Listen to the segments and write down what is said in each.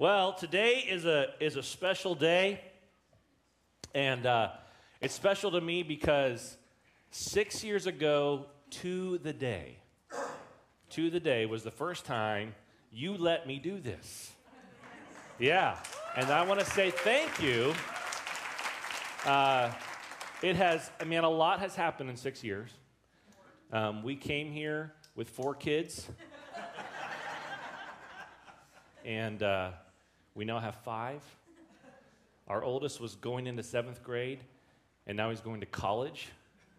Well, today is a, is a special day, and uh, it's special to me because six years ago to the day, to the day was the first time you let me do this. Yeah, and I want to say thank you. Uh, it has, I mean, a lot has happened in six years. Um, we came here with four kids, and uh, we now have five. Our oldest was going into seventh grade, and now he's going to college.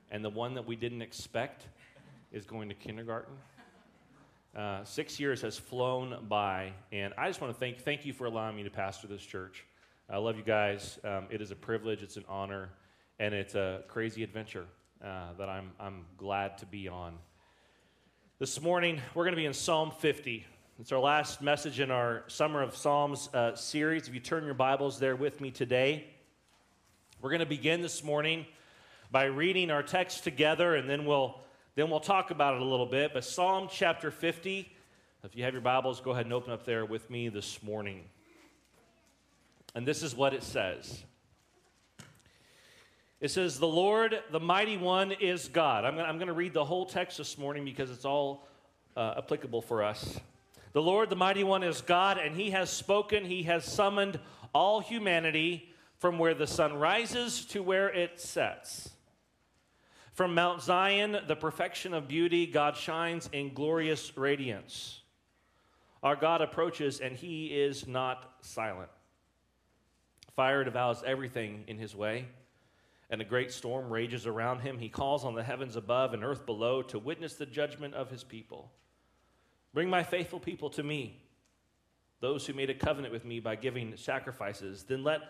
And the one that we didn't expect is going to kindergarten. Uh, six years has flown by, and I just want to thank, thank you for allowing me to pastor this church. I love you guys. Um, it is a privilege, it's an honor, and it's a crazy adventure uh, that I'm, I'm glad to be on. This morning, we're going to be in Psalm 50. It's our last message in our Summer of Psalms uh, series. If you turn your Bibles there with me today, we're going to begin this morning by reading our text together, and then we'll then we'll talk about it a little bit. But Psalm chapter 50, if you have your Bibles, go ahead and open up there with me this morning. And this is what it says. It says, The Lord, the mighty one, is God. I'm going to read the whole text this morning because it's all uh, applicable for us. The Lord, the mighty one, is God, and he has spoken, he has summoned all humanity from where the sun rises to where it sets. From Mount Zion, the perfection of beauty, God shines in glorious radiance. Our God approaches, and he is not silent. Fire devours everything in his way, and a great storm rages around him. He calls on the heavens above and earth below to witness the judgment of his people. Bring my faithful people to me, those who made a covenant with me by giving sacrifices. Then let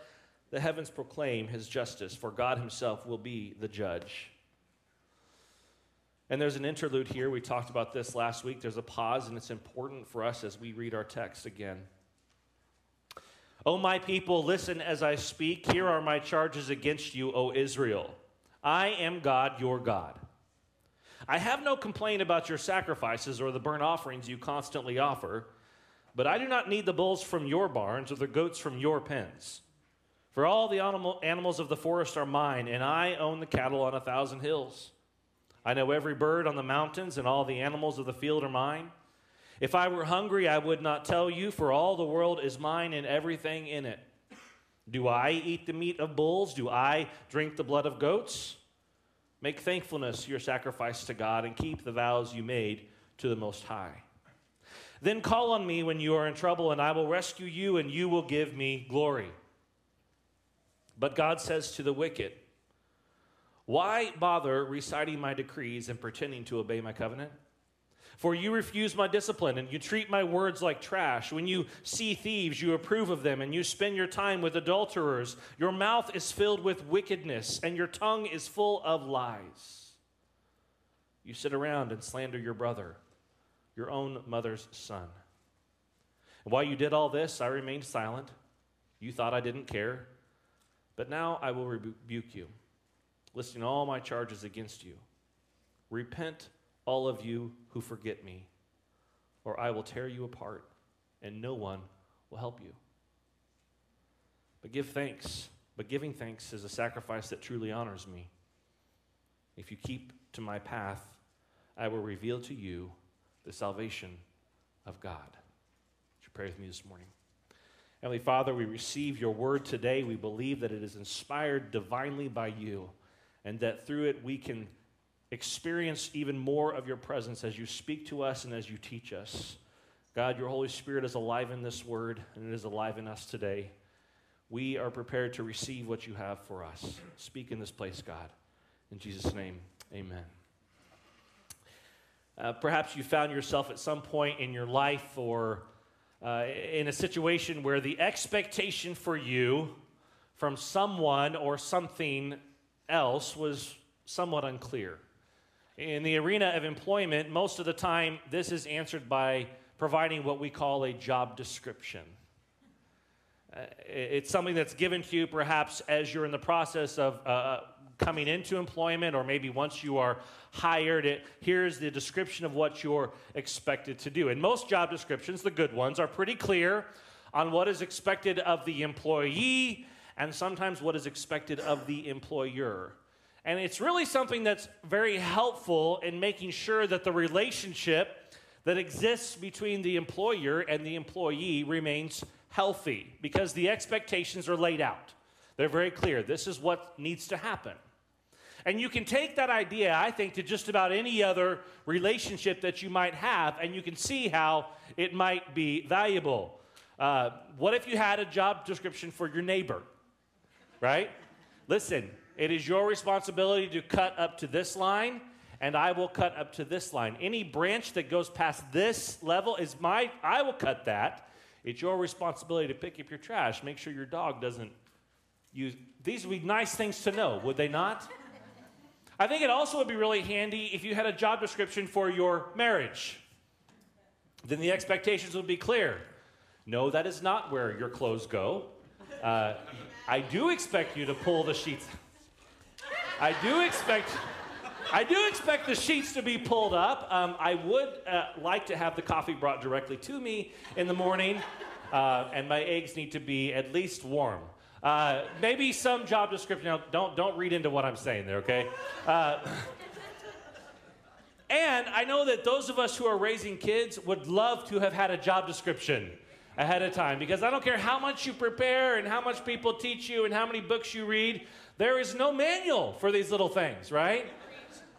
the heavens proclaim his justice, for God himself will be the judge. And there's an interlude here. We talked about this last week. There's a pause, and it's important for us as we read our text again. O my people, listen as I speak. Here are my charges against you, O Israel. I am God, your God. I have no complaint about your sacrifices or the burnt offerings you constantly offer, but I do not need the bulls from your barns or the goats from your pens. For all the animal, animals of the forest are mine, and I own the cattle on a thousand hills. I know every bird on the mountains, and all the animals of the field are mine. If I were hungry, I would not tell you, for all the world is mine and everything in it. Do I eat the meat of bulls? Do I drink the blood of goats? Make thankfulness your sacrifice to God and keep the vows you made to the Most High. Then call on me when you are in trouble, and I will rescue you, and you will give me glory. But God says to the wicked, Why bother reciting my decrees and pretending to obey my covenant? For you refuse my discipline and you treat my words like trash. When you see thieves, you approve of them and you spend your time with adulterers. Your mouth is filled with wickedness and your tongue is full of lies. You sit around and slander your brother, your own mother's son. And while you did all this, I remained silent. You thought I didn't care. But now I will rebuke you, listing all my charges against you. Repent all of you who forget me, or I will tear you apart, and no one will help you. But give thanks. But giving thanks is a sacrifice that truly honors me. If you keep to my path, I will reveal to you the salvation of God. Would you pray with me this morning? Heavenly Father, we receive your word today. We believe that it is inspired divinely by you, and that through it we can experience even more of your presence as you speak to us and as you teach us. God, your Holy Spirit is alive in this word, and it is alive in us today. We are prepared to receive what you have for us. Speak in this place, God. In Jesus' name, amen. Uh, perhaps you found yourself at some point in your life or uh, in a situation where the expectation for you from someone or something else was somewhat unclear. In the arena of employment, most of the time, this is answered by providing what we call a job description. Uh, it's something that's given to you perhaps as you're in the process of uh, uh, coming into employment, or maybe once you are hired. It, here's the description of what you're expected to do. And most job descriptions, the good ones, are pretty clear. on what is expected of the employee and sometimes what is expected of the employer. And it's really something that's very helpful in making sure that the relationship that exists between the employer and the employee remains healthy because the expectations are laid out. They're very clear. This is what needs to happen. And you can take that idea, I think, to just about any other relationship that you might have, and you can see how it might be valuable. Uh, what if you had a job description for your neighbor? Right? Listen, it is your responsibility to cut up to this line, and I will cut up to this line. Any branch that goes past this level is my, I will cut that. It's your responsibility to pick up your trash. Make sure your dog doesn't use. These would be nice things to know, would they not? I think it also would be really handy if you had a job description for your marriage. Then the expectations would be clear. No, that is not where your clothes go. Uh, I do expect you to pull the sheets. I do expect. I do expect the sheets to be pulled up. Um, I would uh, like to have the coffee brought directly to me in the morning, uh, and my eggs need to be at least warm. Uh, maybe some job description. Now, don't don't read into what I'm saying there, okay? Uh, and I know that those of us who are raising kids would love to have had a job description ahead of time because I don't care how much you prepare and how much people teach you and how many books you read, there is no manual for these little things, right?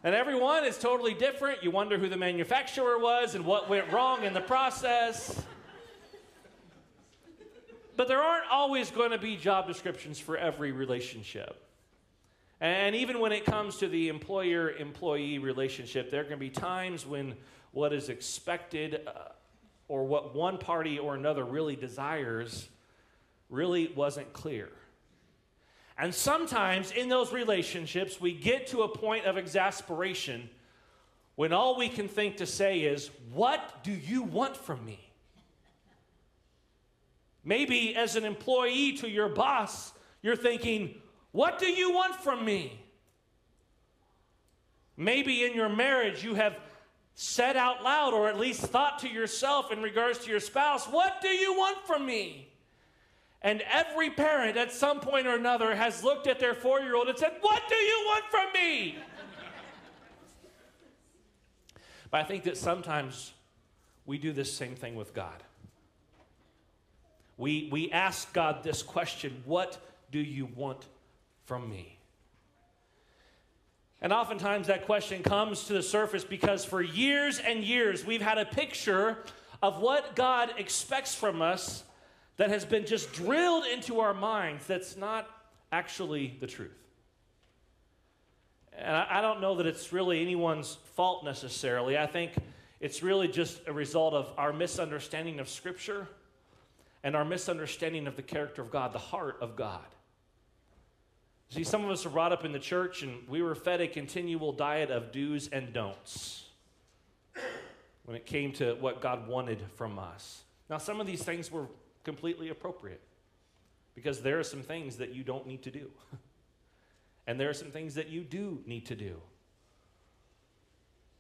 And everyone is totally different. You wonder who the manufacturer was and what went wrong in the process. But there aren't always going to be job descriptions for every relationship. And even when it comes to the employer employee relationship, there to be times when what is expected uh, or what one party or another really desires really wasn't clear. And sometimes in those relationships, we get to a point of exasperation when all we can think to say is, What do you want from me? Maybe as an employee to your boss, you're thinking, What do you want from me? Maybe in your marriage, you have said out loud, or at least thought to yourself in regards to your spouse, What do you want from me? And every parent at some point or another has looked at their four year old and said, What do you want from me? but I think that sometimes we do this same thing with God. We, we ask God this question What do you want from me? And oftentimes that question comes to the surface because for years and years we've had a picture of what God expects from us that has been just drilled into our minds that's not actually the truth. And I, don't know that it's really anyone's fault necessarily. I think it's really just a result of our misunderstanding of Scripture and our misunderstanding of the character of God, the heart of God. See, some of us are brought up in the church and we were fed a continual diet of do's and don'ts when it came to what God wanted from us. Now, some of these things were completely appropriate because there are some things that you don't need to do, and there are some things that you do need to do.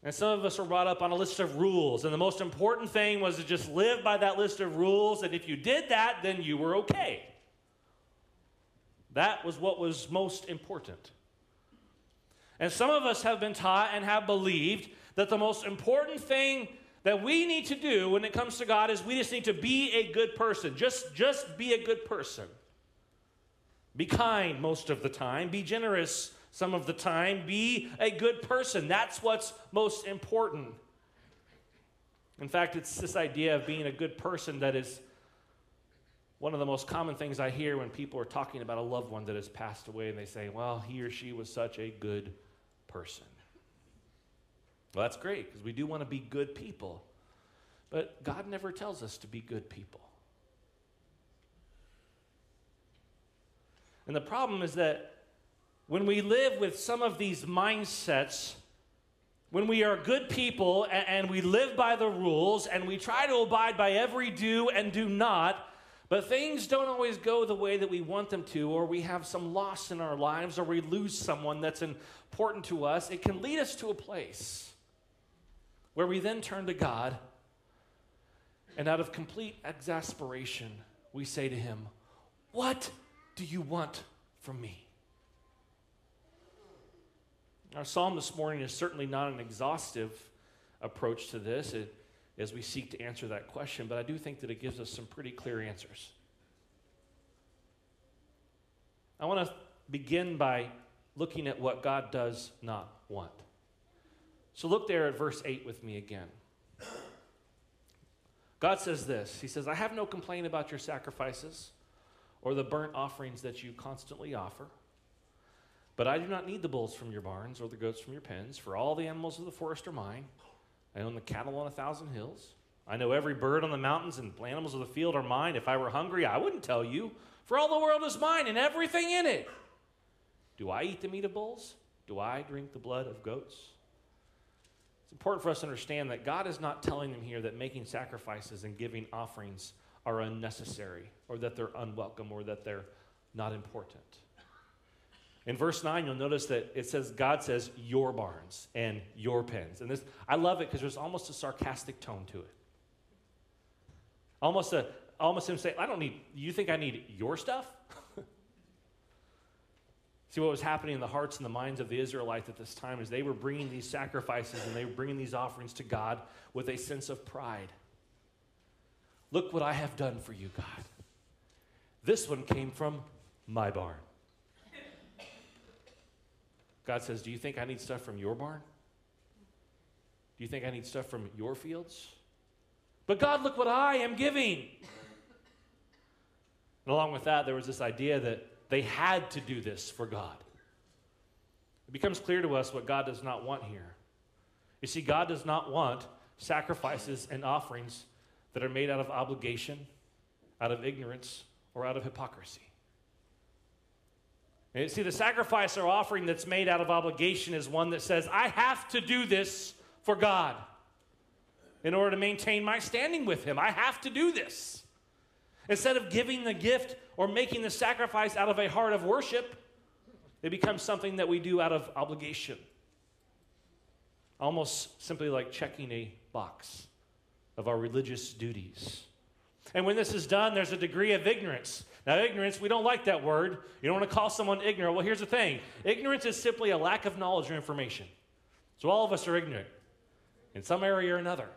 And some of us were brought up on a list of rules, and the most important thing was to just live by that list of rules, and if you did that, then you were okay. That was what was most important. And some of us have been taught and have believed that the most important thing that we need to do when it comes to God is we just need to be a good person. Just, just be a good person. Be kind most of the time. Be generous some of the time. Be a good person. That's what's most important. In fact, it's this idea of being a good person that is one of the most common things I hear when people are talking about a loved one that has passed away and they say, well, he or she was such a good person. Well, that's great because we do want to be good people. But God never tells us to be good people. And the problem is that when we live with some of these mindsets, when we are good people and, and, we live by the rules and we try to abide by every do and do not, but things don't always go the way that we want them to, or we have some loss in our lives, or we lose someone that's important to us, it can lead us to a place where we then turn to God and out of complete exasperation, we say to him, What do you want from me? Our psalm this morning is certainly not an exhaustive approach to this it, as we seek to answer that question, but I do think that it gives us some pretty clear answers. I want to begin by looking at what God does not want. So look there at verse 8 with me again. God says this He says, I have no complaint about your sacrifices or the burnt offerings that you constantly offer. But I do not need the bulls from your barns or the goats from your pens, for all the animals of the forest are mine. I own the cattle on a thousand hills. I know every bird on the mountains and animals of the field are mine. If I were hungry, I wouldn't tell you, for all the world is mine and everything in it. Do I eat the meat of bulls? Do I drink the blood of goats? It's important for us to understand that God is not telling them here that making sacrifices and giving offerings are unnecessary or that they're unwelcome or that they're not important. In verse 9, you'll notice that it says, God says, your barns and your pens. And this, I love it because there's almost a sarcastic tone to it. Almost a, almost him saying, I don't need, you think I need your stuff? See, what was happening in the hearts and the minds of the Israelites at this time is they were bringing these sacrifices and they were bringing these offerings to God with a sense of pride. Look what I have done for you, God. This one came from my barn. God says, Do you think I need stuff from your barn? Do you think I need stuff from your fields? But God, look what I am giving. And along with that, there was this idea that they had to do this for God. It becomes clear to us what God does not want here. You see, God does not want sacrifices and offerings that are made out of obligation, out of ignorance, or out of hypocrisy. And see, the sacrifice or offering that's made out of obligation is one that says, I have to do this for God in order to maintain my standing with Him. I have to do this. Instead of giving the gift or making the sacrifice out of a heart of worship, it becomes something that we do out of obligation. Almost simply like checking a box of our religious duties. And when this is done, there's a degree of ignorance. Now, ignorance, we don't like that word. You don't want to call someone ignorant. Well, here's the thing ignorance is simply a lack of knowledge or information. So, all of us are ignorant in some area or another.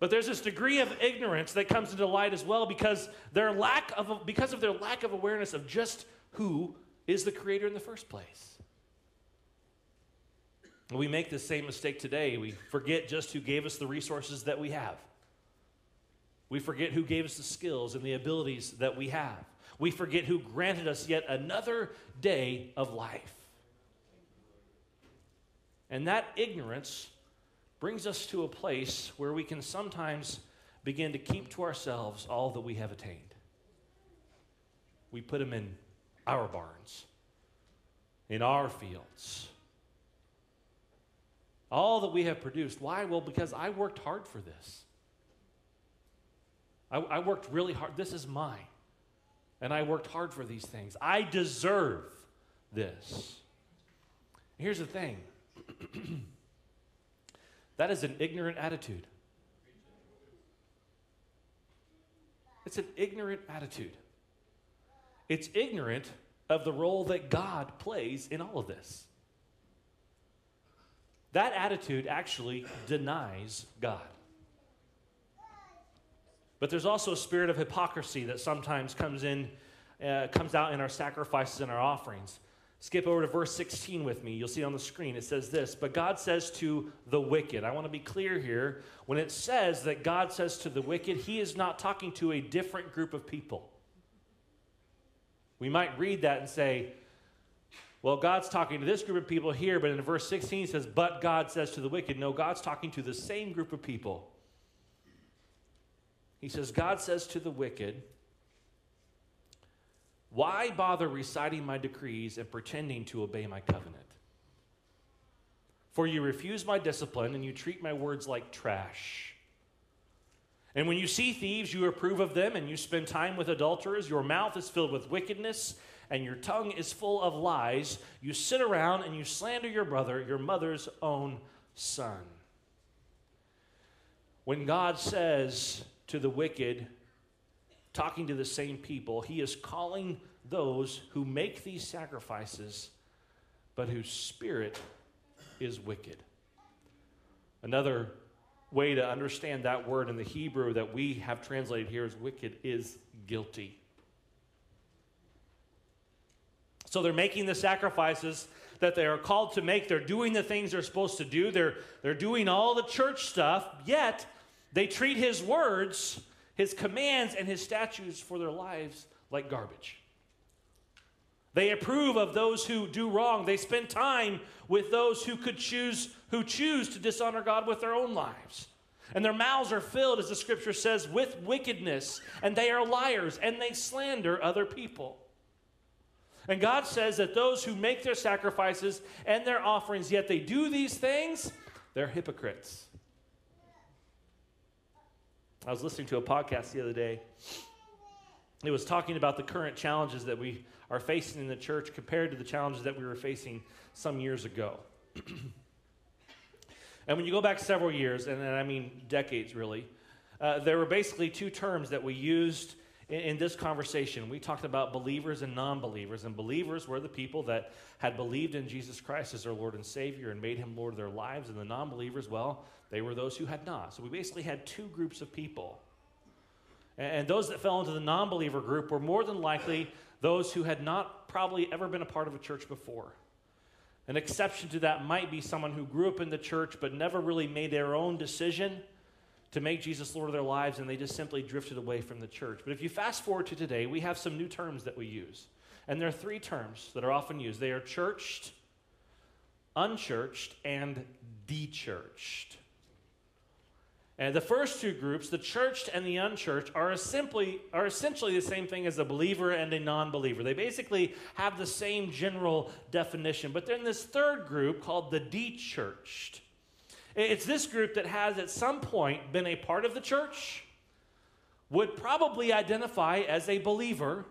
But there's this degree of ignorance that comes into light as well because their lack of because of their lack of awareness of just who is the creator in the first place. We make the same mistake today. We forget just who gave us the resources that we have. We forget who gave us the skills and the abilities that we have. We forget who granted us yet another day of life. And that ignorance brings us to a place where we can sometimes begin to keep to ourselves all that we have attained. We put them in our barns, in our fields. All that we have produced. Why? Well, because I worked hard for this. I, I worked really hard. This is mine. And I worked hard for these things. I deserve this. Here's the thing that is an ignorant attitude. It's an ignorant attitude. It's ignorant of the role that God plays in all of this. That attitude actually denies God. But there's also a spirit of hypocrisy that sometimes comes in, uh, comes out in our sacrifices and our offerings. Skip over to verse 16 with me. You'll see it on the screen. It says this But God says to the wicked. I want to be clear here. When it says that God says to the wicked, He is not talking to a different group of people. We might read that and say, well, God's talking to this group of people here, but in verse 16 it says, But God says to the wicked. No, God's talking to the same group of people. He says, God says to the wicked, Why bother reciting my decrees and pretending to obey my covenant? For you refuse my discipline and you treat my words like trash. And when you see thieves, you approve of them, and you spend time with adulterers. Your mouth is filled with wickedness, and your tongue is full of lies. You sit around and you slander your brother, your mother's own son. When God says, to the wicked, talking to the same people, he is calling those who make these sacrifices, but whose spirit is wicked. Another way to understand that word in the Hebrew that we have translated here as wicked is guilty. So they're making the sacrifices that they are called to make. They're doing the things they're supposed to do. They're, they're doing all the church stuff, yet they treat his words, his commands, and his statutes for their lives like garbage. They approve of those who do wrong. They spend time with those who could choose who choose to dishonor God with their own lives. And their mouths are filled, as the scripture says, with wickedness, and they are liars, and they slander other people. And God says that those who make their sacrifices and their offerings, yet they do these things, they're hypocrites. I was listening to a podcast the other day. It was talking about the current challenges that we are facing in the church compared to the challenges that we were facing some years ago. and when you go back several years, and I mean decades really, uh, there were basically two terms that we used in, in this conversation. We talked about believers and non believers, and believers were the people that had believed in Jesus Christ as their Lord and Savior and made him Lord of their lives, and the non believers, well, they were those who had not. So we basically had two groups of people. And those that fell into the non believer group were more than likely those who had not probably ever been a part of a church before. An exception to that might be someone who grew up in the church but never really made their own decision to make Jesus Lord of their lives and they just simply drifted away from the church. But if you fast forward to today, we have some new terms that we use. And there are three terms that are often used they are churched, unchurched, and dechurched. And the first two groups, the churched and the unchurched, are simply are essentially the same thing as a believer and a non-believer. They basically have the same general definition. But then this third group called the dechurched. It's this group that has at some point been a part of the church, would probably identify as a believer,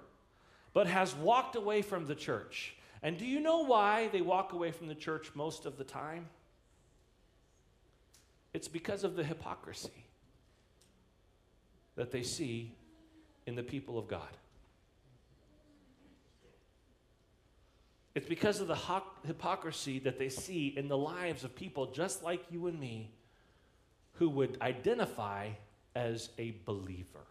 but has walked away from the church. And do you know why they walk away from the church most of the time? It's because of the hypocrisy that they see in the people of God. It's because of the hypocrisy that they see in the lives of people just like you and me who would identify as a believer.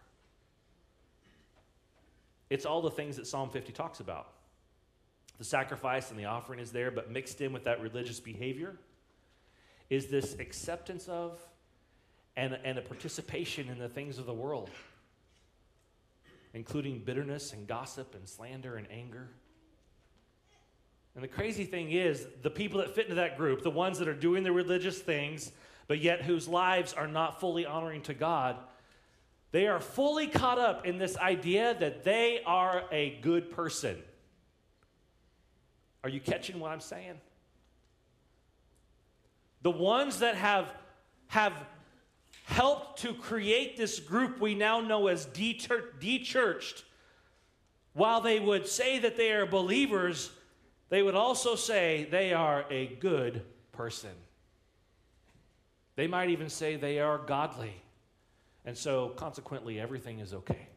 It's all the things that Psalm 50 talks about. The sacrifice and the offering is there, but mixed in with that religious behavior is this acceptance of and, and a participation in the things of the world, including bitterness and gossip and slander and anger. And the crazy thing is, the people that fit into that group, the ones that are doing the religious things, but yet whose lives are not fully honoring to God, they are fully caught up in this idea that they are a good person. Are you catching what I'm saying? The ones that have, have helped to create this group we now know as dechurched, while they would say that they are believers, they would also say they are a good person. They might even say they are godly. And so, consequently, everything is okay.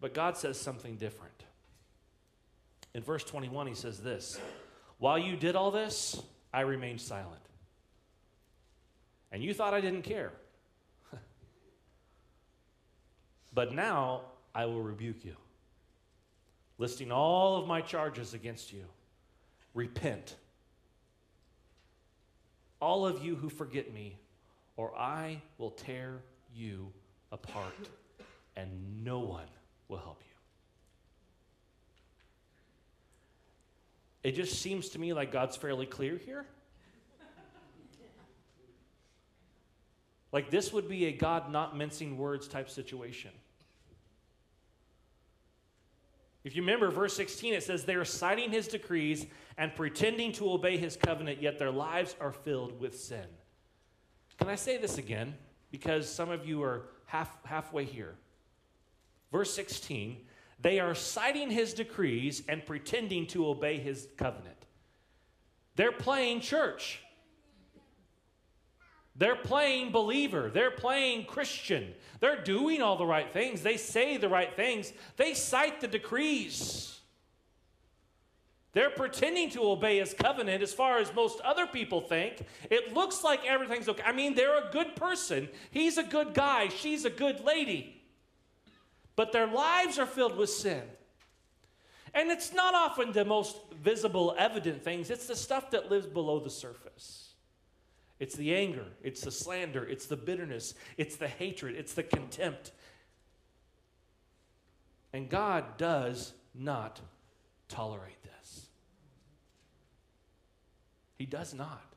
But God says something different. In verse 21, he says this While you did all this, I remained silent. And you thought I didn't care. but now I will rebuke you, listing all of my charges against you. Repent. All of you who forget me, or I will tear you apart, and no one will help you. It just seems to me like God's fairly clear here. Like this would be a God not mincing words type situation. If you remember verse 16, it says, They are citing his decrees and pretending to obey his covenant, yet their lives are filled with sin. Can I say this again? Because some of you are half, halfway here. Verse 16 they are citing his decrees and pretending to obey his covenant. They're playing church. They're playing believer. They're playing Christian. They're doing all the right things. They say the right things. They cite the decrees. They're pretending to obey his covenant as far as most other people think. It looks like everything's okay. I mean, they're a good person. He's a good guy. She's a good lady. But their lives are filled with sin. And it's not often the most visible, evident things, it's the stuff that lives below the surface. It's the anger, it's the slander, it's the bitterness, it's the hatred, it's the contempt. And God does not tolerate this. He does not.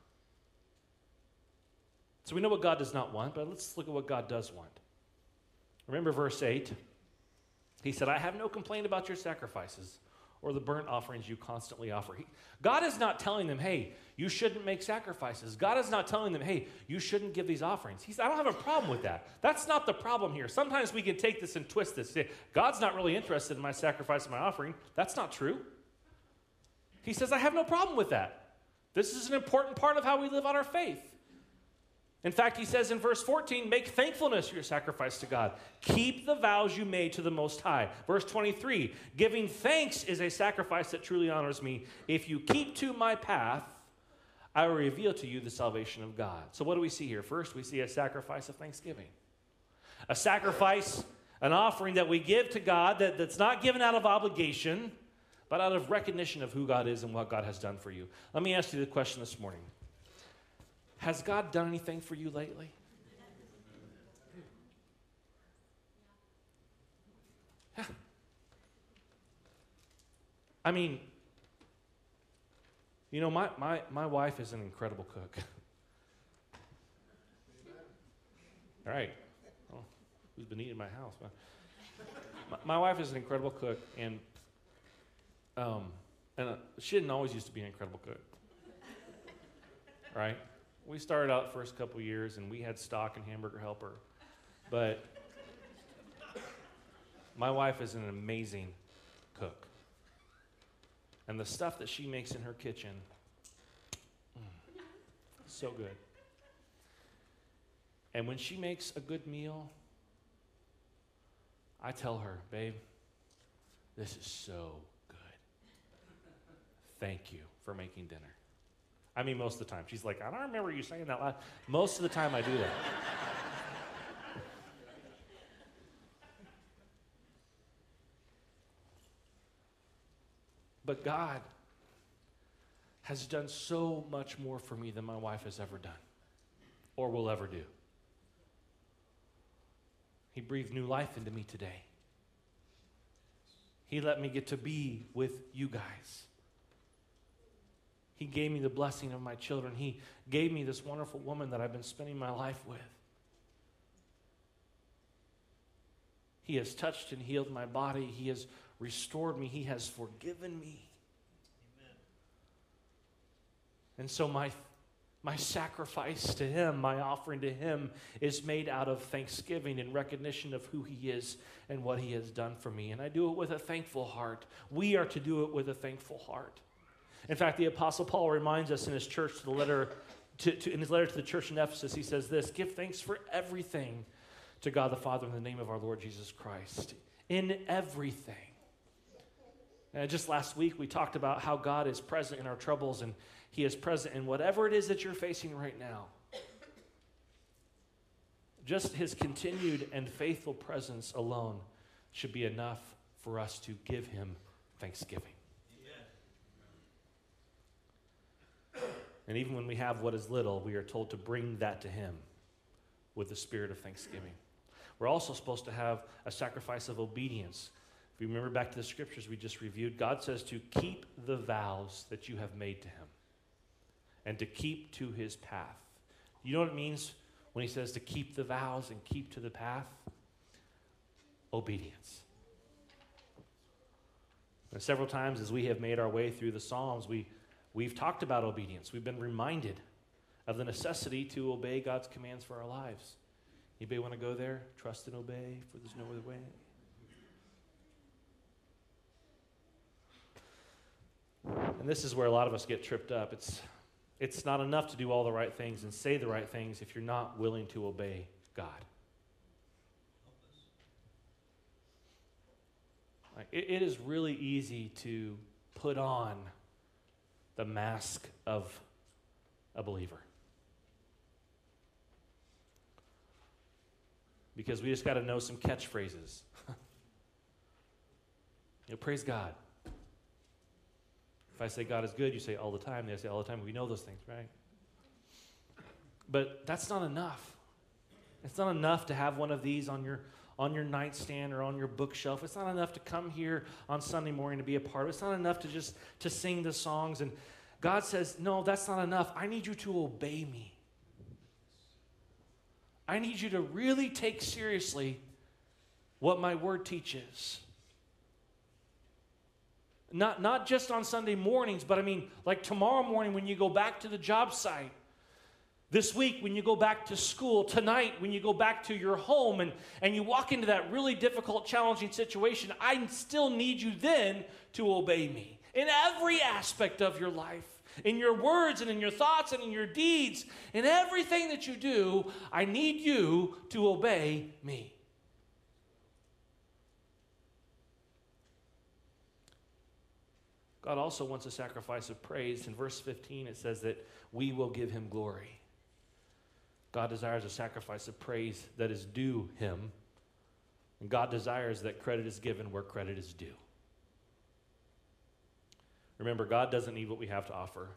So we know what God does not want, but let's look at what God does want. Remember verse 8? He said, I have no complaint about your sacrifices or the burnt offerings you constantly offer. He, God is not telling them, hey, you shouldn't make sacrifices. God is not telling them, hey, you shouldn't give these offerings. He's, I don't have a problem with that. That's not the problem here. Sometimes we can take this and twist this. Say, God's not really interested in my sacrifice and my offering. That's not true. He says, I have no problem with that. This is an important part of how we live out our faith. In fact, he says in verse 14, make thankfulness your sacrifice to God. Keep the vows you made to the Most High. Verse 23, giving thanks is a sacrifice that truly honors me. If you keep to my path, I will reveal to you the salvation of God. So, what do we see here? First, we see a sacrifice of thanksgiving. A sacrifice, an offering that we give to God that, that's not given out of obligation, but out of recognition of who God is and what God has done for you. Let me ask you the question this morning has God done anything for you lately? Yeah. I mean, you know, my, my, my wife is an incredible cook. All right. Well, who's been eating my house? My, my, wife is an incredible cook, and um, and uh, she didn't always used to be an incredible cook. Right? We started out first couple years and we had stock and hamburger helper. But my wife is an amazing cook. And the stuff that she makes in her kitchen, mm, so good. And when she makes a good meal, I tell her, babe, this is so good. Thank you for making dinner. I mean, most of the time. She's like, I don't remember you saying that last. Most of the time, I do that. but God has done so much more for me than my wife has ever done or will ever do. He breathed new life into me today. He let me get to be with you guys. He gave me the blessing of my children. He gave me this wonderful woman that I've been spending my life with. He has touched and healed my body. He has restored me. He has forgiven me. Amen. And so my my sacrifice to him, my offering to him is made out of thanksgiving and recognition of who he is and what he has done for me. And I do it with a thankful heart. We are to do it with a thankful heart. In fact, the Apostle Paul reminds us in his church to the letter to, to, in his letter to the church in Ephesus, he says this Give thanks for everything to God the Father in the name of our Lord Jesus Christ. In everything. And just last week, we talked about how God is present in our troubles and he is present in whatever it is that you're facing right now. Just his continued and faithful presence alone should be enough for us to give him thanksgiving. And even when we have what is little, we are told to bring that to Him with the spirit of thanksgiving. We're also supposed to have a sacrifice of obedience. If you remember back to the scriptures we just reviewed, God says to keep the vows that you have made to Him and to keep to His path. You know what it means when He says to keep the vows and keep to the path? Obedience. And several times as we have made our way through the Psalms, we We've talked about obedience. We've been reminded of the necessity to obey God's commands for our lives. Anybody want to go there? Trust and obey, for there's no other way. And this is where a lot of us get tripped up. It's It's not enough to do all the right things and say the right things if you're not willing to obey God. It, it is really easy to put on the mask of a believer. Because we just got to know some catchphrases. you know, praise God. If I say God is good, you say all the time. They say all the time. We know those things, right? But that's not enough. It's not enough to have one of these on your on your nightstand or on your bookshelf. It's not enough to come here on Sunday morning to be a part of. It's not enough to just to sing the songs and God says, "No, that's not enough. I need you to obey me. I need you to really take seriously what my word teaches." Not, not just on Sunday mornings, but I mean, like tomorrow morning when you go back to the job site, this week when you go back to school, tonight when you go back to your home and, and you walk into that really difficult, challenging situation, I still need you then to obey me in every aspect of your life. In your words and in your thoughts and in your deeds, in everything that you do, I need you to obey me. God also wants a sacrifice of praise. In verse 15, it says that we will give him glory. God desires a sacrifice of praise that is due him. And God desires that credit is given where credit is due. Remember, God doesn't need what we have to offer.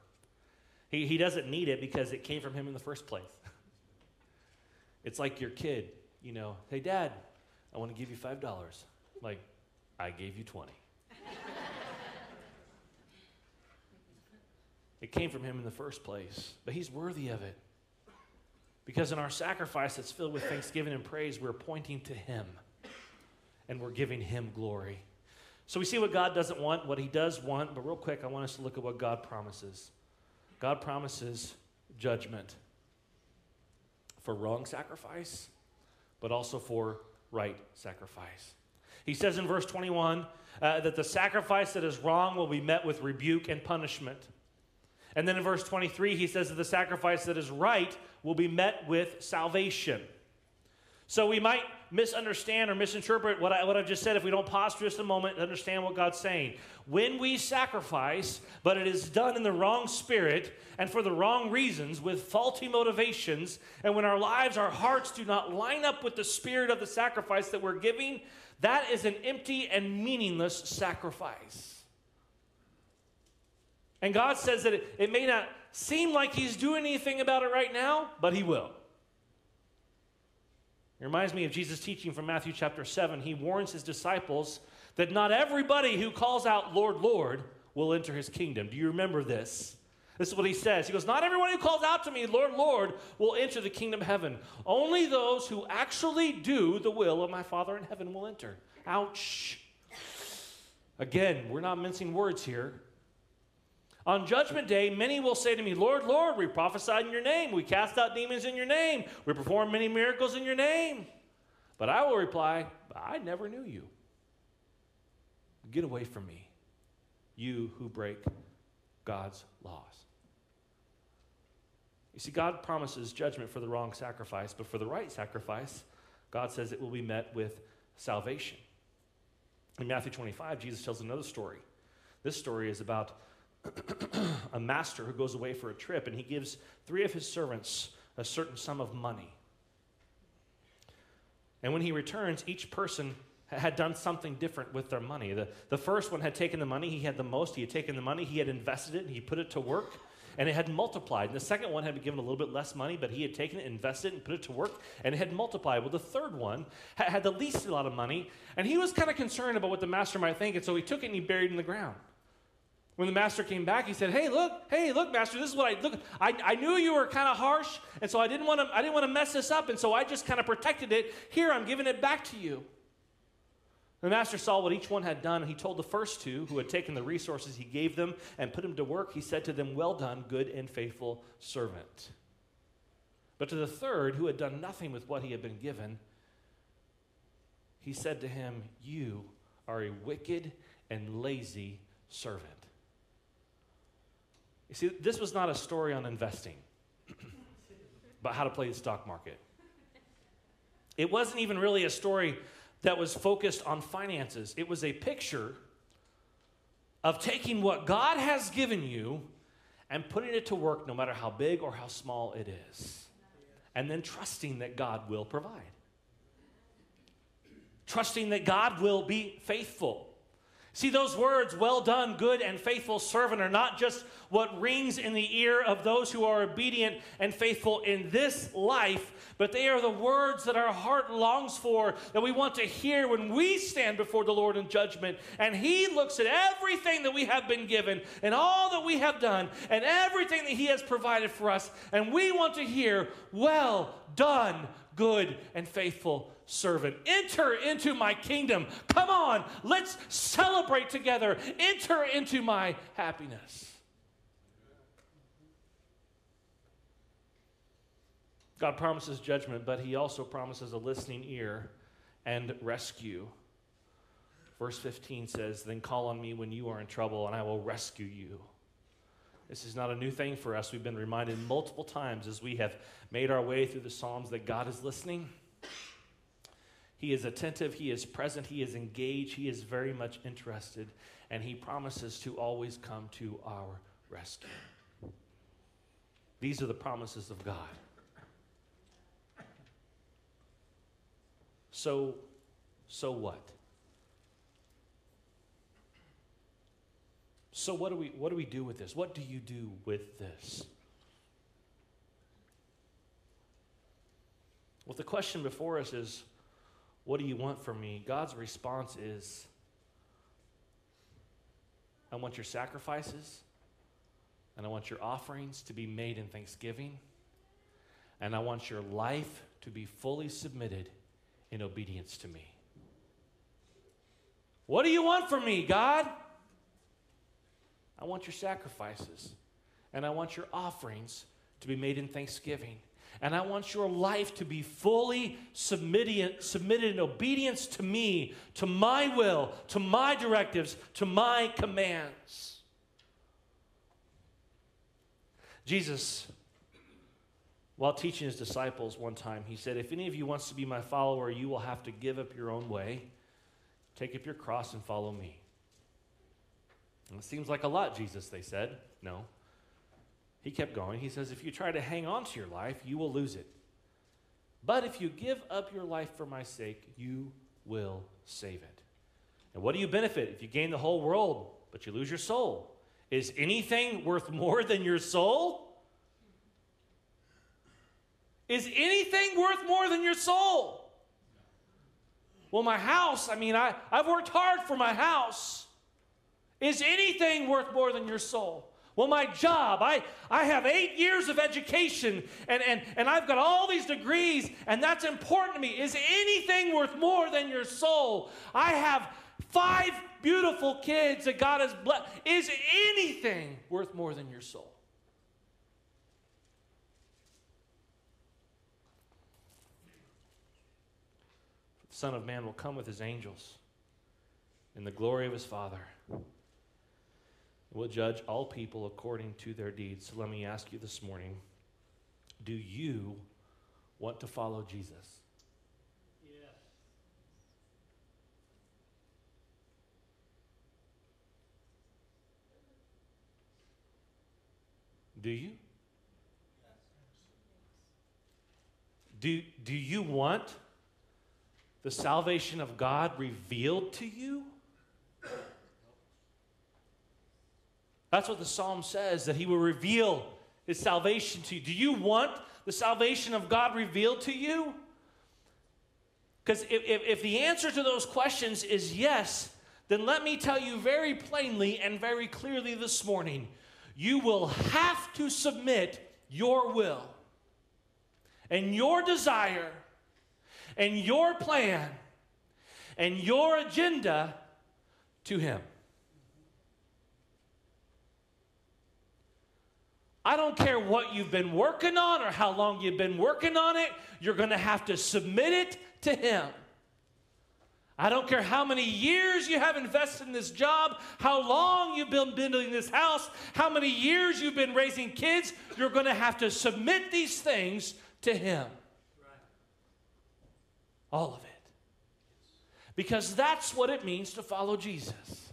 He, he doesn't need it because it came from him in the first place. it's like your kid, you know, hey, dad, I want to give you $5. Like, I gave you 20. It came from him in the first place, but he's worthy of it. Because in our sacrifice that's filled with thanksgiving and praise, we're pointing to him and we're giving him glory. So we see what God doesn't want, what he does want, but real quick, I want us to look at what God promises. God promises judgment for wrong sacrifice, but also for right sacrifice. He says in verse 21 uh, that the sacrifice that is wrong will be met with rebuke and punishment. And then in verse 23, he says that the sacrifice that is right will be met with salvation. So we might misunderstand or misinterpret what, I, what I've just said if we don't pause for just a moment to understand what God's saying. When we sacrifice, but it is done in the wrong spirit and for the wrong reasons with faulty motivations, and when our lives, our hearts do not line up with the spirit of the sacrifice that we're giving, that is an empty and meaningless sacrifice. And God says that it, it may not seem like He's doing anything about it right now, but He will. It reminds me of Jesus' teaching from Matthew chapter 7. He warns his disciples that not everybody who calls out, Lord, Lord, will enter his kingdom. Do you remember this? This is what he says. He goes, Not everyone who calls out to me, Lord, Lord, will enter the kingdom of heaven. Only those who actually do the will of my Father in heaven will enter. Ouch. Again, we're not mincing words here. On judgment day, many will say to me, Lord, Lord, we prophesied in your name. We cast out demons in your name. We performed many miracles in your name. But I will reply, I never knew you. Get away from me, you who break God's laws. You see, God promises judgment for the wrong sacrifice, but for the right sacrifice, God says it will be met with salvation. In Matthew 25, Jesus tells another story. This story is about a master who goes away for a trip and he gives three of his servants a certain sum of money. And when he returns, each person had done something different with their money. The, the first one had taken the money, he had the most, he had taken the money, he had invested it, and he put it to work, and it had multiplied. And the second one had been given a little bit less money, but he had taken it, invested it, and put it to work, and it had multiplied. Well, the third one had the least amount of money, and he was kind of concerned about what the master might think, and so he took it and he buried it in the ground. When the master came back, he said, Hey, look, hey, look, master, this is what I look. I, I knew you were kind of harsh, and so I didn't want to I didn't want to mess this up, and so I just kind of protected it. Here, I'm giving it back to you. The master saw what each one had done, and he told the first two who had taken the resources he gave them and put them to work, he said to them, Well done, good and faithful servant. But to the third, who had done nothing with what he had been given, he said to him, You are a wicked and lazy servant. You see, this was not a story on investing, about how to play the stock market. It wasn't even really a story that was focused on finances. It was a picture of taking what God has given you and putting it to work no matter how big or how small it is. And then trusting that God will provide. Trusting that God will be faithful. See, those words, well done, good and faithful servant, are not just what rings in the ear of those who are obedient and faithful in this life, but they are the words that our heart longs for, that we want to hear when we stand before the Lord in judgment. And He looks at everything that we have been given and all that we have done and everything that He has provided for us. And we want to hear, well done, good and faithful servant. Enter into my kingdom. Come on, let's celebrate together. Enter into my happiness. God promises judgment, but he also promises a listening ear and rescue. Verse 15 says, Then call on me when you are in trouble, and I will rescue you. This is not a new thing for us. We've been reminded multiple times as we have made our way through the Psalms that God is listening. He is attentive, He is present, He is engaged, He is very much interested, and He promises to always come to our rescue. These are the promises of God. So, so what? So what do we what do we do with this? What do you do with this? Well, the question before us is what do you want from me? God's response is I want your sacrifices and I want your offerings to be made in thanksgiving. And I want your life to be fully submitted in obedience to me. What do you want from me, God? I want your sacrifices and I want your offerings to be made in thanksgiving. And I want your life to be fully submitted, submitted in obedience to me, to my will, to my directives, to my commands. Jesus, while teaching his disciples one time, he said, If any of you wants to be my follower, you will have to give up your own way, take up your cross, and follow me. It seems like a lot, Jesus, they said. No. He kept going. He says, If you try to hang on to your life, you will lose it. But if you give up your life for my sake, you will save it. And what do you benefit if you gain the whole world, but you lose your soul? Is anything worth more than your soul? Is anything worth more than your soul? Well, my house, I mean, I, I've worked hard for my house. Is anything worth more than your soul? Well, my job, I, I have eight years of education and, and, and I've got all these degrees, and that's important to me. Is anything worth more than your soul? I have five beautiful kids that God has blessed. Is anything worth more than your soul? The Son of Man will come with his angels in the glory of his Father will judge all people according to their deeds. So let me ask you this morning do you want to follow Jesus? Yes. Do you? Do, do you want the salvation of God revealed to you? That's what the psalm says, that he will reveal his salvation to you. Do you want the salvation of God revealed to you? Because if, if, if, the answer to those questions is yes, then let me tell you very plainly and very clearly this morning you will have to submit your will and your desire and your plan and your agenda to Him. I don't care what you've been working on or how long you've been working on it, you're going to have to submit it to Him. I don't care how many years you have invested in this job, how long you've been building this house, how many years you've been raising kids, you're going to have to submit these things to Him. All of it. Because that's what it means to follow Jesus.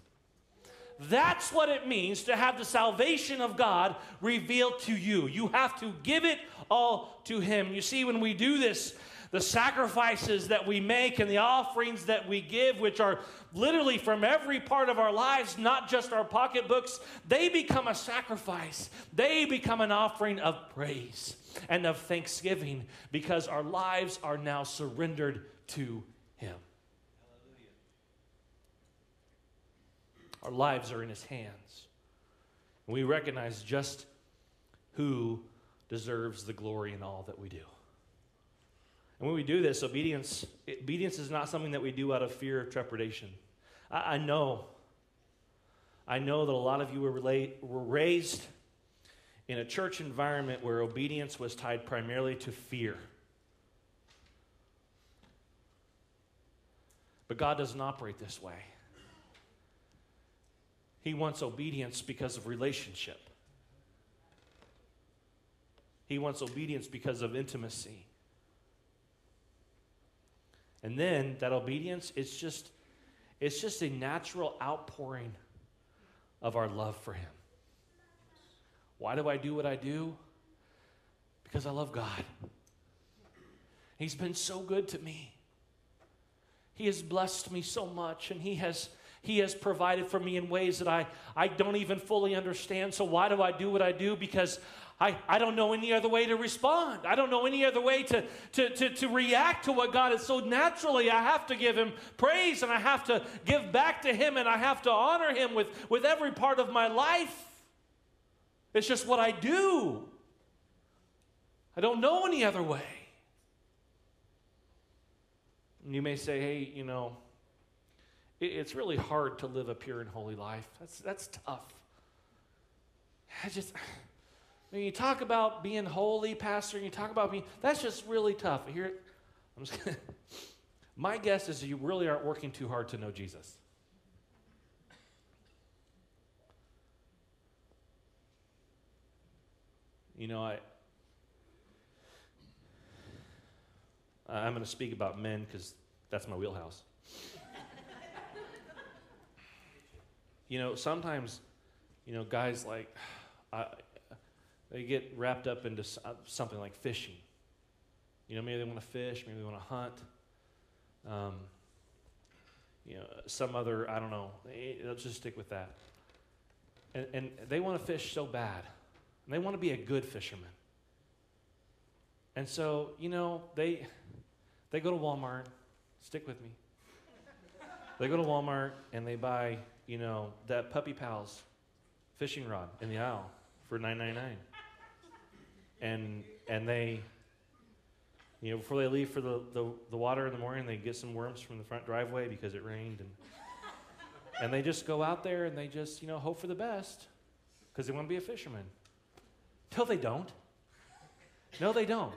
That's what it means to have the salvation of God revealed to you. You have to give it all to Him. You see, when we do this, the sacrifices that we make and the offerings that we give, which are literally from every part of our lives, not just our pocketbooks, they become a sacrifice. They become an offering of praise and of thanksgiving because our lives are now surrendered to Him. Our lives are in His hands. And We recognize just who deserves the glory in all that we do. And when we do this, obedience, obedience is not something that we do out of fear or trepidation. I, I know, I know that a lot of you were, relate, were raised in a church environment where obedience was tied primarily to fear. But God doesn't operate this way. He wants obedience because of relationship. He wants obedience because of intimacy. And then that obedience, it's just, it's just a natural outpouring of our love for Him. Why do I do what I do? Because I love God. He's been so good to me. He has blessed me so much, and He has he has provided for me in ways that I, I don't even fully understand. So, why do I do what I do? Because I, I don't know any other way to respond. I don't know any other way to, to, to, to react to what God is. So naturally, I have to give Him praise and I have to give back to Him and I have to honor Him with, with every part of my life. It's just what I do. I don't know any other way. And you may say, hey, you know, it's really hard to live a pure and holy life. That's, that's tough. I just. When you talk about being holy, Pastor, and you talk about being, that's just really tough. Here, I'm just gonna, my guess is you really aren't working too hard to know Jesus. You know, I, I'm going to speak about men because that's my wheelhouse. You know, sometimes, you know, guys like, I, they get wrapped up into uh, something like fishing. You know, maybe they want to fish, maybe they want to hunt. Um, you know, some other, I don't know. They'll just stick with that. And, and they want to fish so bad. And they want to be a good fisherman. And so, you know, they, they go to Walmart. Stick with me. They go to Walmart and they buy, you know, that Puppy Pals fishing rod in the aisle for nine ninety nine and and they you know before they leave for the, the, the water in the morning they get some worms from the front driveway because it rained and and they just go out there and they just you know hope for the best because they want to be a fisherman. Till they don't. No they don't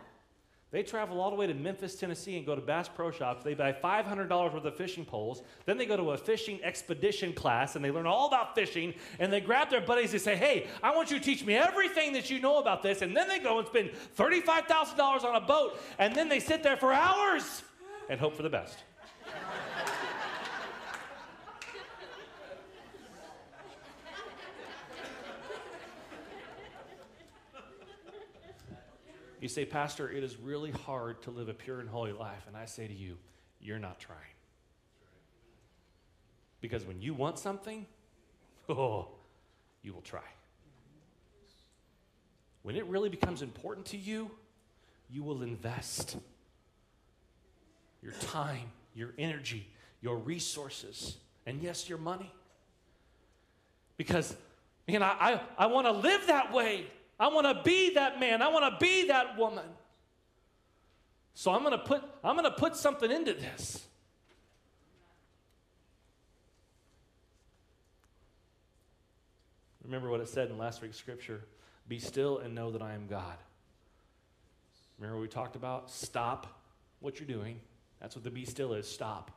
they travel all the way to Memphis, Tennessee, and go to Bass Pro Shops. They buy $500 worth of fishing poles. Then they go to a fishing expedition class and they learn all about fishing. And they grab their buddies and say, Hey, I want you to teach me everything that you know about this. And then they go and spend $35,000 on a boat. And then they sit there for hours and hope for the best. You say, Pastor, it is really hard to live a pure and holy life. And I say to you, you're not trying. Because when you want something, oh, you will try. When it really becomes important to you, you will invest your time, your energy, your resources, and yes, your money. Because, man, I, I, I want to live that way. I want to be that man. I want to be that woman. So I'm going to put I'm going to put something into this. Remember what it said in last week's scripture be still and know that I am God. Remember we talked about? Stop what you're doing. That's what the be still is. Stop.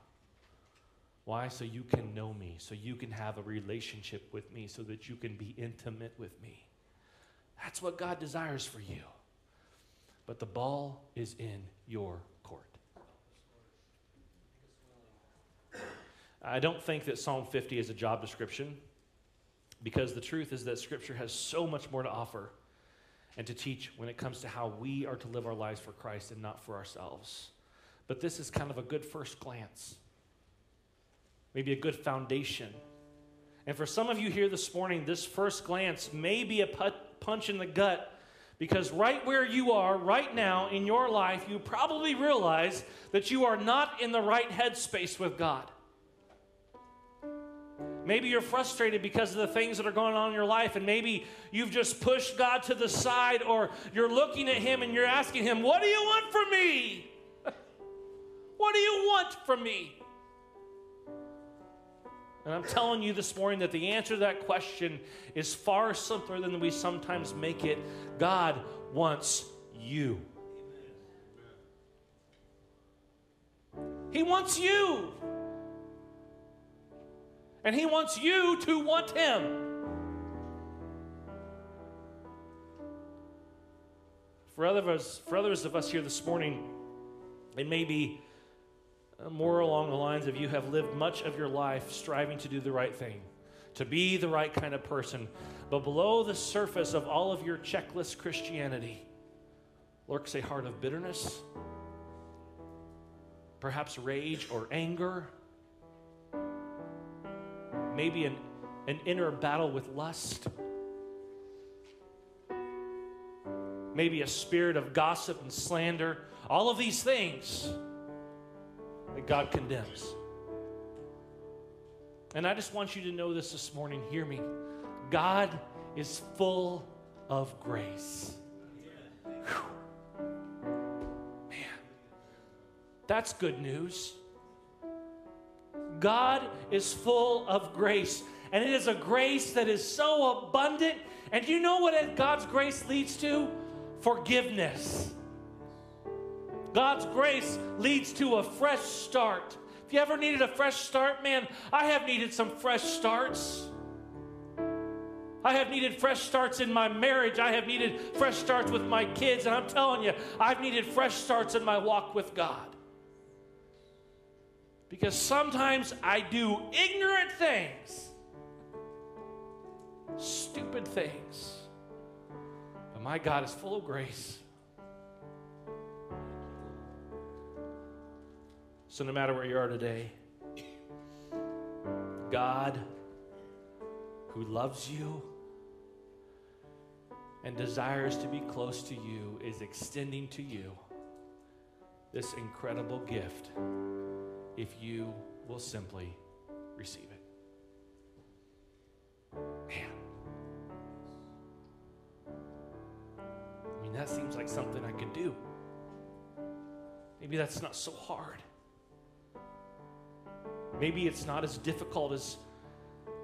Why? So you can know me, so you can have a relationship with me, so that you can be intimate with me. That's what God desires for you. But the ball is in your court. I don't think that Psalm 50 is a job description because the truth is that Scripture has so much more to offer and to teach when it comes to how we are to live our lives for Christ and not for ourselves. But this is kind of a good first glance, maybe a good foundation. And for some of you here this morning, this first glance may be a punch in the gut because right where you are right now in your life, you probably realize that you are not in the right headspace with God. Maybe you're frustrated because of the things that are going on in your life, and maybe you've just pushed God to the side, or you're looking at Him and you're asking Him, What do you want from me? what do you want from me? And I'm telling you this morning that the answer to that question is far simpler than we sometimes make it. God wants you. He wants you. And He wants you to want Him. For others, for others of us here this morning, it may be Uh, more along the lines of you have lived much of your life striving to do the right thing, to be the right kind of person. But below the surface of all of your checklist Christianity lurks a heart of bitterness, perhaps rage or anger maybe an, an inner battle with lust, maybe a spirit of gossip and slander, all of these things that God condemns. And I just want you to know this this morning. Hear me. God is full of grace. Whew. Man, that's good news. God is full of grace. And it is a grace that is so abundant. And you know what God's grace leads to? Forgiveness. God's grace leads to a fresh start. If you ever needed a fresh start, man, I have needed some fresh starts. I have needed fresh starts in my marriage. I have needed fresh starts with my kids. And I'm telling you, I've needed fresh starts in my walk with God. Because sometimes I do ignorant things, stupid things. But my God is full of grace. So, no matter where you are today, God, who loves you and desires to be close to you, is extending to you this incredible gift if you will simply receive it. Man. I mean, that seems like something I could do. Maybe that's not so hard. Maybe it's not as difficult as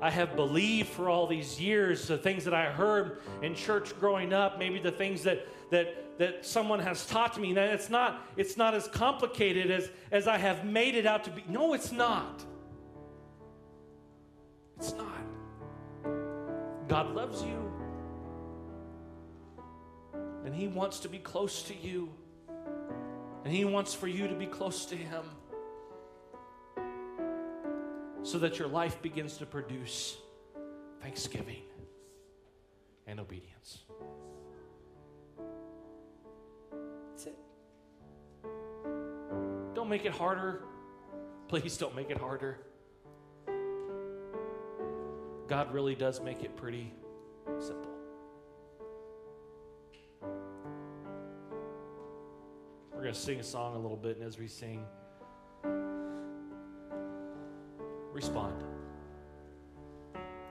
I have believed for all these years, the things that I heard in church growing up, maybe the things that, that, that someone has taught me. That it's not, it's not as complicated as, as I have made it out to be. No, it's not. It's not. God loves you, and He wants to be close to you, and He wants for you to be close to Him so that your life begins to produce thanksgiving and obedience. That's it. Don't make it harder. Please don't make it harder. God really does make it pretty simple. We're going to sing a song a little bit, and as we sing, respond.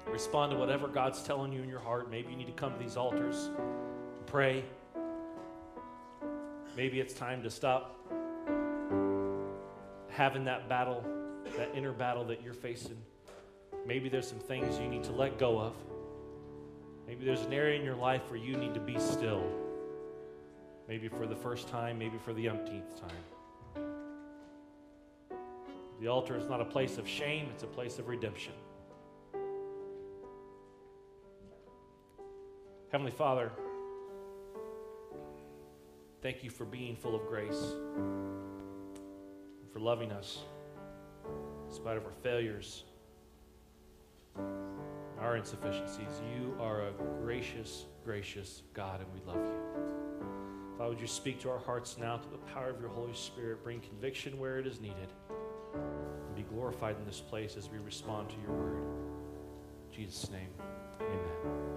Respond to whatever God's telling you in your heart. Maybe you need to come to these altars, pray. Maybe it's time to stop having that battle, that inner battle that you're facing. Maybe there's some things you need to let go of. Maybe there's an area in your life where you need to be still. Maybe for the first time, maybe for the umpteenth time. The altar is not a place of shame, it's a place of redemption. Heavenly Father, thank you for being full of grace, for loving us in spite of our failures, our insufficiencies. You are a gracious, gracious God, and we love you. Father, would you speak to our hearts now through the power of your Holy Spirit? Bring conviction where it is needed, and be glorified in this place as we respond to your word. In Jesus' name, amen.